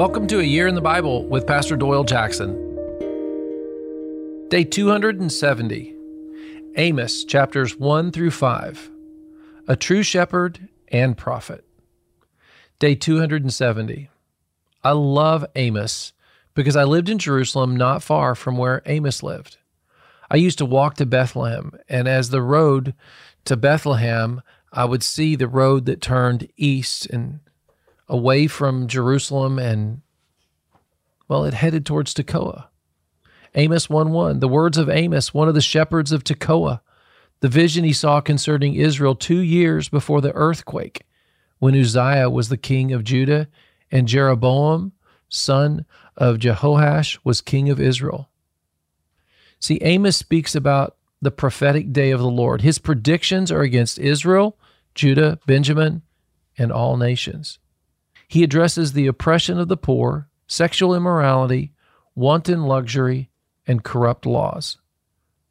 Welcome to A Year in the Bible with Pastor Doyle Jackson. Day 270, Amos chapters 1 through 5. A true shepherd and prophet. Day 270. I love Amos because I lived in Jerusalem not far from where Amos lived. I used to walk to Bethlehem, and as the road to Bethlehem, I would see the road that turned east and away from Jerusalem and, well, it headed towards Tekoa. Amos 1 1, the words of Amos, one of the shepherds of Tekoa, the vision he saw concerning Israel two years before the earthquake, when Uzziah was the king of Judah and Jeroboam, son of Jehoash, was king of Israel. See, Amos speaks about the prophetic day of the Lord. His predictions are against Israel, Judah, Benjamin, and all nations. He addresses the oppression of the poor, sexual immorality, wanton luxury, and corrupt laws.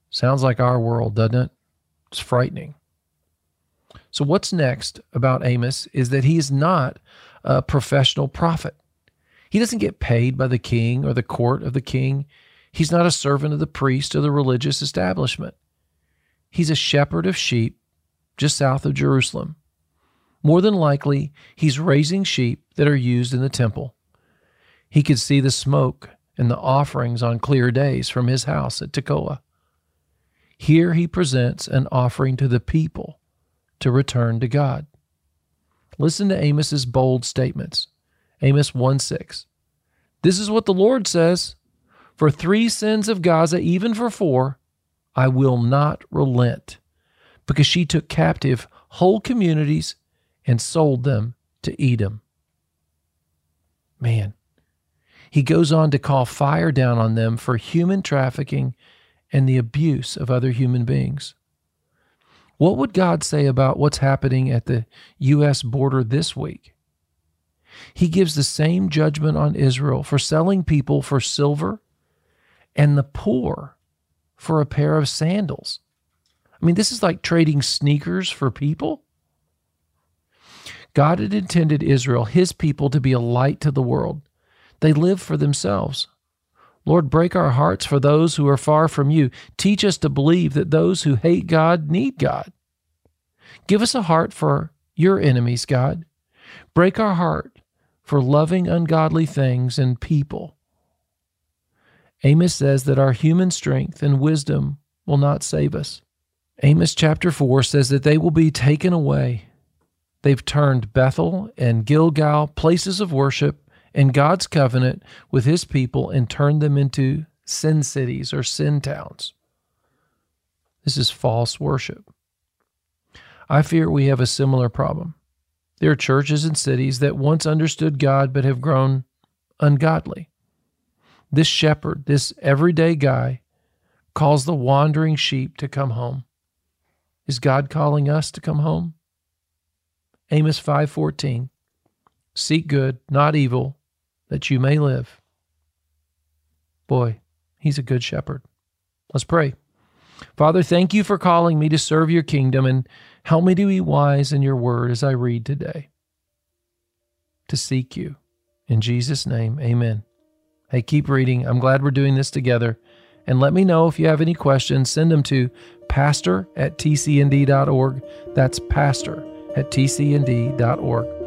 Sounds like our world, doesn't it? It's frightening. So, what's next about Amos is that he is not a professional prophet. He doesn't get paid by the king or the court of the king. He's not a servant of the priest or the religious establishment. He's a shepherd of sheep just south of Jerusalem. More than likely, he's raising sheep that are used in the temple. He could see the smoke and the offerings on clear days from his house at Tekoa. Here he presents an offering to the people to return to God. Listen to Amos's bold statements. Amos 1 6. This is what the Lord says For three sins of Gaza, even for four, I will not relent, because she took captive whole communities and sold them to Edom. Man, he goes on to call fire down on them for human trafficking and the abuse of other human beings. What would God say about what's happening at the U.S. border this week? He gives the same judgment on Israel for selling people for silver and the poor for a pair of sandals. I mean, this is like trading sneakers for people. God had intended Israel, his people, to be a light to the world. They live for themselves. Lord, break our hearts for those who are far from you. Teach us to believe that those who hate God need God. Give us a heart for your enemies, God. Break our heart for loving ungodly things and people. Amos says that our human strength and wisdom will not save us. Amos chapter 4 says that they will be taken away They've turned Bethel and Gilgal places of worship and God's covenant with his people and turned them into sin cities or sin towns. This is false worship. I fear we have a similar problem. There are churches and cities that once understood God but have grown ungodly. This shepherd, this everyday guy, calls the wandering sheep to come home. Is God calling us to come home? Amos 5:14 Seek good, not evil, that you may live. Boy, he's a good shepherd. Let's pray. Father, thank you for calling me to serve your kingdom and help me to be wise in your word as I read today. To seek you. In Jesus' name, amen. Hey, keep reading. I'm glad we're doing this together. And let me know if you have any questions. Send them to pastor at tcnd.org. That's pastor at tcnd.org.